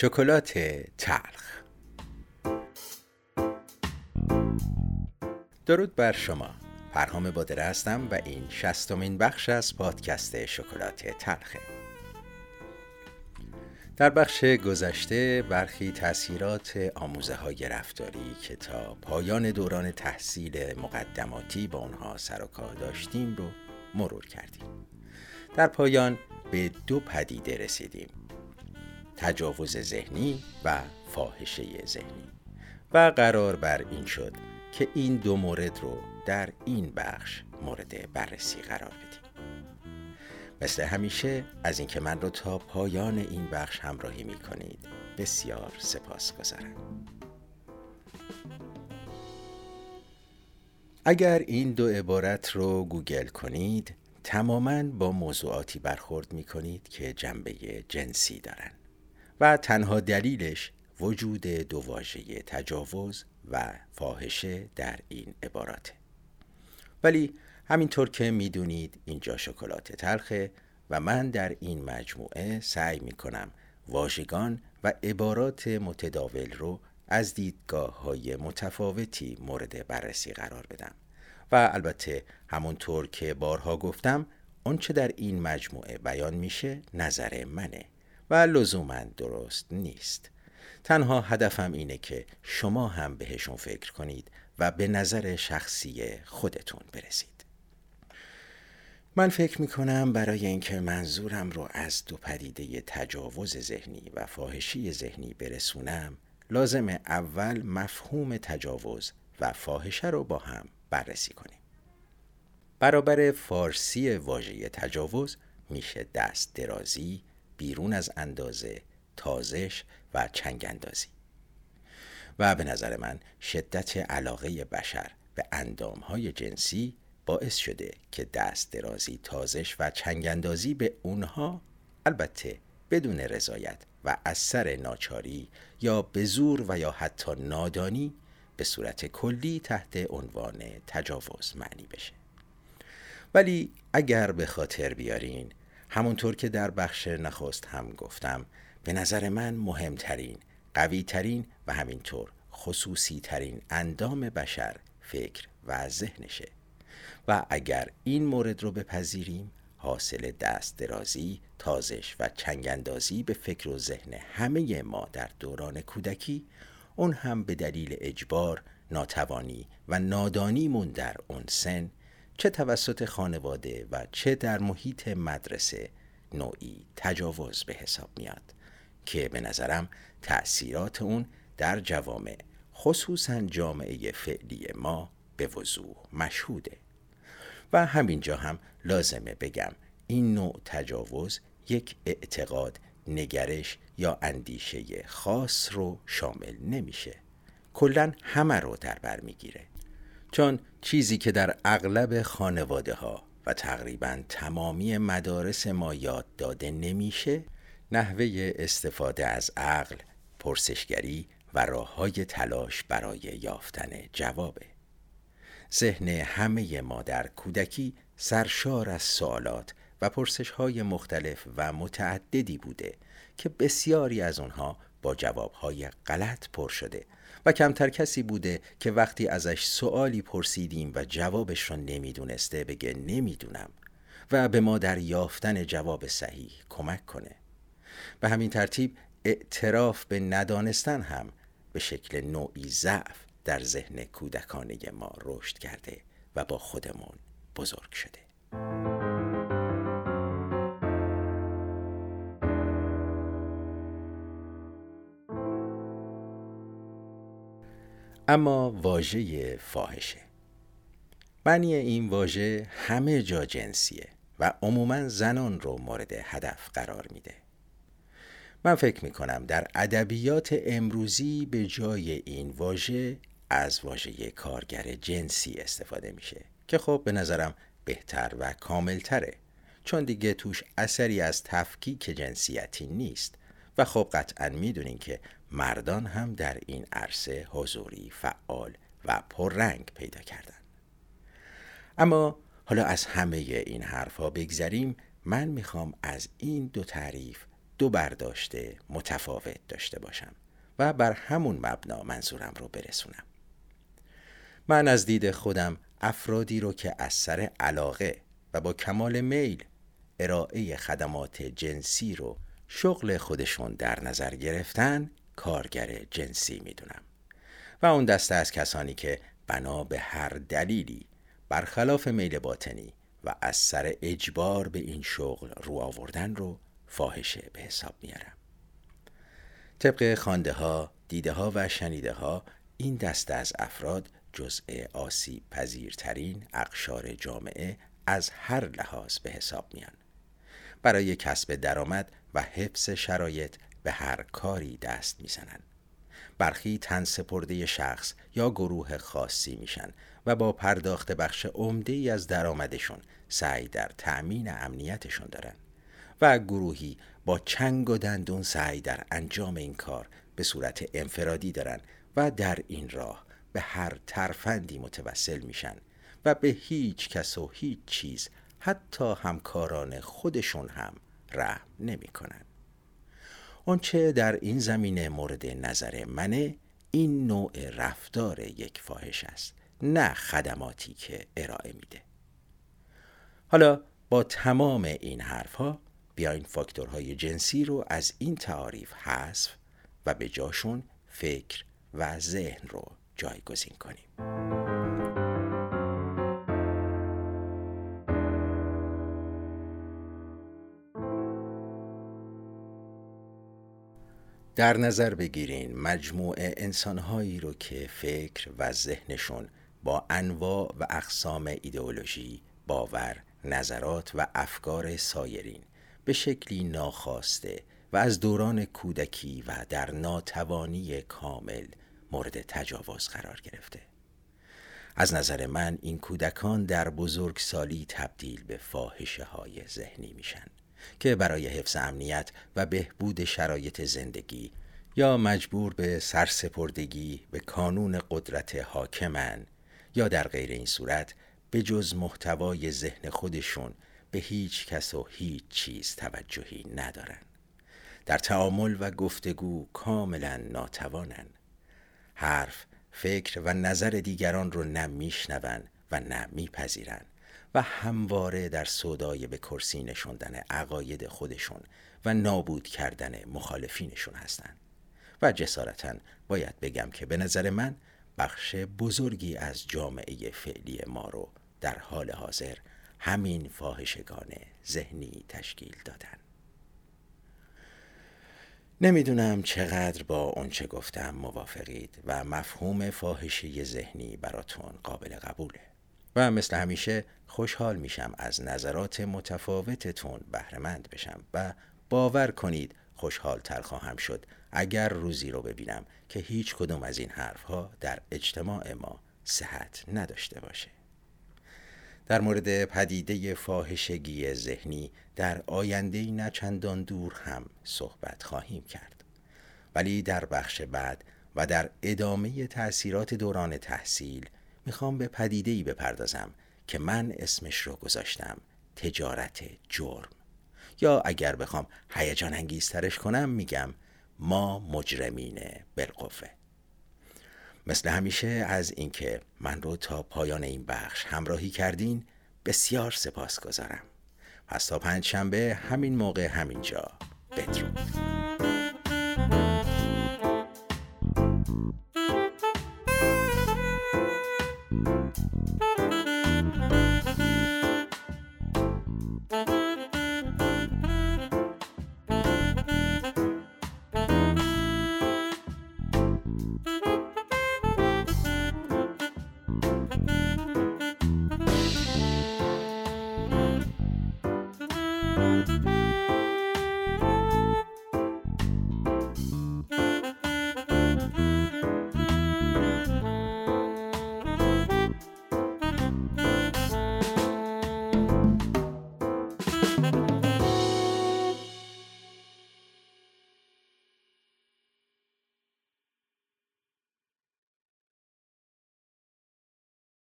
شکلات تلخ درود بر شما. پرهام بادره هستم و این شستمین بخش از پادکست شکلات تلخه در بخش گذشته برخی تاثیرات آموزه های رفتاری که تا پایان دوران تحصیل مقدماتی با اونها سر و کار داشتیم رو مرور کردیم. در پایان به دو پدیده رسیدیم. تجاوز ذهنی و فاحشه ذهنی. و قرار بر این شد که این دو مورد رو در این بخش مورد بررسی قرار بدیم. مثل همیشه از اینکه من رو تا پایان این بخش همراهی می کنید بسیار سپاس گذارم اگر این دو عبارت رو گوگل کنید تماما با موضوعاتی برخورد می کنید که جنبه جنسی دارند و تنها دلیلش وجود دو واژه تجاوز و فاحشه در این عباراته ولی همینطور که می‌دونید اینجا شکلات تلخه و من در این مجموعه سعی می کنم واژگان و عبارات متداول رو از دیدگاه های متفاوتی مورد بررسی قرار بدم. و البته همونطور که بارها گفتم آنچه در این مجموعه بیان میشه نظر منه. و لزوما درست نیست. تنها هدفم اینه که شما هم بهشون فکر کنید و به نظر شخصی خودتون برسید. من فکر می کنم برای اینکه منظورم رو از دو پدیده تجاوز ذهنی و فاحشی ذهنی برسونم لازم اول مفهوم تجاوز و فاحشه رو با هم بررسی کنیم. برابر فارسی واژه تجاوز میشه دست درازی بیرون از اندازه تازش و چنگ اندازی و به نظر من شدت علاقه بشر به اندامهای جنسی باعث شده که دست درازی تازش و چنگ اندازی به اونها البته بدون رضایت و اثر ناچاری یا به زور و یا حتی نادانی به صورت کلی تحت عنوان تجاوز معنی بشه. ولی اگر به خاطر بیارین همونطور که در بخش نخست هم گفتم به نظر من مهمترین قویترین و همینطور خصوصی ترین اندام بشر فکر و ذهنشه. و اگر این مورد رو بپذیریم حاصل دست درازی، تازش و چنگندازی به فکر و ذهن همه ما در دوران کودکی اون هم به دلیل اجبار، ناتوانی و نادانیمون در اون سن چه توسط خانواده و چه در محیط مدرسه نوعی تجاوز به حساب میاد که به نظرم تأثیرات اون در جوامع خصوصا جامعه فعلی ما به وضوح مشهوده. و همینجا هم لازمه بگم این نوع تجاوز یک اعتقاد نگرش یا اندیشه خاص رو شامل نمیشه. کلا همه رو در بر می‌گیره. چون چیزی که در اغلب خانواده ها و تقریبا تمامی مدارس ما یاد داده نمیشه نحوه استفاده از عقل، پرسشگری و راه های تلاش برای یافتن جوابه. ذهن همه ما در کودکی سرشار از سوالات و پرسش های مختلف و متعددی بوده که بسیاری از آنها با جوابهای غلط پر شده و کمتر کسی بوده که وقتی ازش سوالی پرسیدیم و جوابش رو نمی‌دونسته بگه نمی‌دونم و به ما در یافتن جواب صحیح کمک کنه. به همین ترتیب اعتراف به ندانستن هم به شکل نوعی ضعف در ذهن کودکانه ما رشد کرده و با خودمون بزرگ شده. اما واژه فاحشه. معنی این واژه همه جا جنسیه و عموما زنان رو مورد هدف قرار میده. من فکر می کنم در ادبیات امروزی به جای این واژه از واژه کارگر جنسی استفاده میشه که خب به نظرم بهتر و کاملتره. چون دیگه توش اثری از تفکیک جنسیتی نیست. و خب قطعا می‌دونین که مردان هم در این عرصه حضوری فعال و پررنگ پیدا کردن اما حالا از همه این حرفها بگذریم من می‌خوام از این دو تعریف دو برداشت متفاوت داشته باشم و بر همون مبنا منظورم رو برسونم. من از دید خودم افرادی رو که از سر علاقه و با کمال میل ارائه خدمات جنسی رو شغل خودشون در نظر گرفتن کارگر جنسی می‌دونم. و اون دسته از کسانی که بنا به هر دلیلی برخلاف میل باطنی و از سر اجبار به این شغل رو آوردن رو فاحشه به حساب میارم طبق خانده ها، دیده ها و شنیده ها این دسته از افراد جزء آسیب پذیرترین اقشار جامعه از هر لحاظ به حساب میان برای کسب درآمد و حفظ شرایط به هر کاری دست می‌زنند برخی تن سپرده شخص یا گروه خاصی میشن و با پرداخت بخش عمده ای از درآمدشون سعی در تأمین امنیتشون دارن و گروهی با چنگ و دندون سعی در انجام این کار به صورت انفرادی دارن و در این راه به هر ترفندی متوسل میشن و به هیچ کس و هیچ چیز حتی همکاران خودشون هم رحم نمی‌کنن. آنچه در این زمینه مورد نظر منه این نوع رفتار یک فاحش است نه خدماتی که ارائه میده. حالا با تمام این حرفها بیاین فاکتورهای جنسی رو از این تعاریف حذف و به جاشون فکر و ذهن رو جایگزین کنیم. در نظر بگیرین مجموع انسانهایی رو که فکر و ذهنشون با انواع و اقسام ایدئولوژی، باور، نظرات و افکار سایرین به شکلی ناخواسته و از دوران کودکی و در ناتوانی کامل مورد تجاوز قرار گرفته. از نظر من این کودکان در بزرگسالی تبدیل به فاحشه های ذهنی میشن که برای حفظ امنیت و بهبود شرایط زندگی یا مجبور به سرسپردگی به کانون قدرت حاکمن یا در غیر این صورت به جز محتوای ذهن خودشون به هیچ کس و هیچ چیز توجهی ندارن. در تعامل و گفتگو کاملا ناتوانن. حرف، فکر و نظر دیگران رو نه و نه میپذیرن. و همواره در صدای به کرسی نشوندن عقاید خودشون و نابود کردن مخالفینشون هستند و جسارتا باید بگم که به نظر من بخش بزرگی از جامعه فعلی ما رو در حال حاضر همین فاحشگان ذهنی تشکیل دادن. نمی‌دونم چقدر با اونچه گفتم موافقید و مفهوم فاحشه ذهنی براتون قابل قبوله. و مثل همیشه خوشحال میشم از نظرات متفاوتتون بهرهمند بشم و باور کنید خوشحال تر خواهم شد اگر روزی رو ببینم که هیچ کدوم از این حرفها در اجتماع ما صحت نداشته باشه. در مورد پدیده فاحشگی ذهنی در آینده نه چندان دور هم صحبت خواهیم کرد. ولی در بخش بعد و در ادامه تأثیرات دوران تحصیل می‌خوام به پدیده ای بپردازم که من اسمش رو گذاشتم تجارت جرم. یا اگر بخوام هیجان انگیزترش کنم میگم ما مجرمین بالقوه. مثل همیشه از اینکه من رو تا پایان این بخش همراهی کردین بسیار سپاس گذارم. پس تا پنج شنبه همین موقع همینجا بدرود.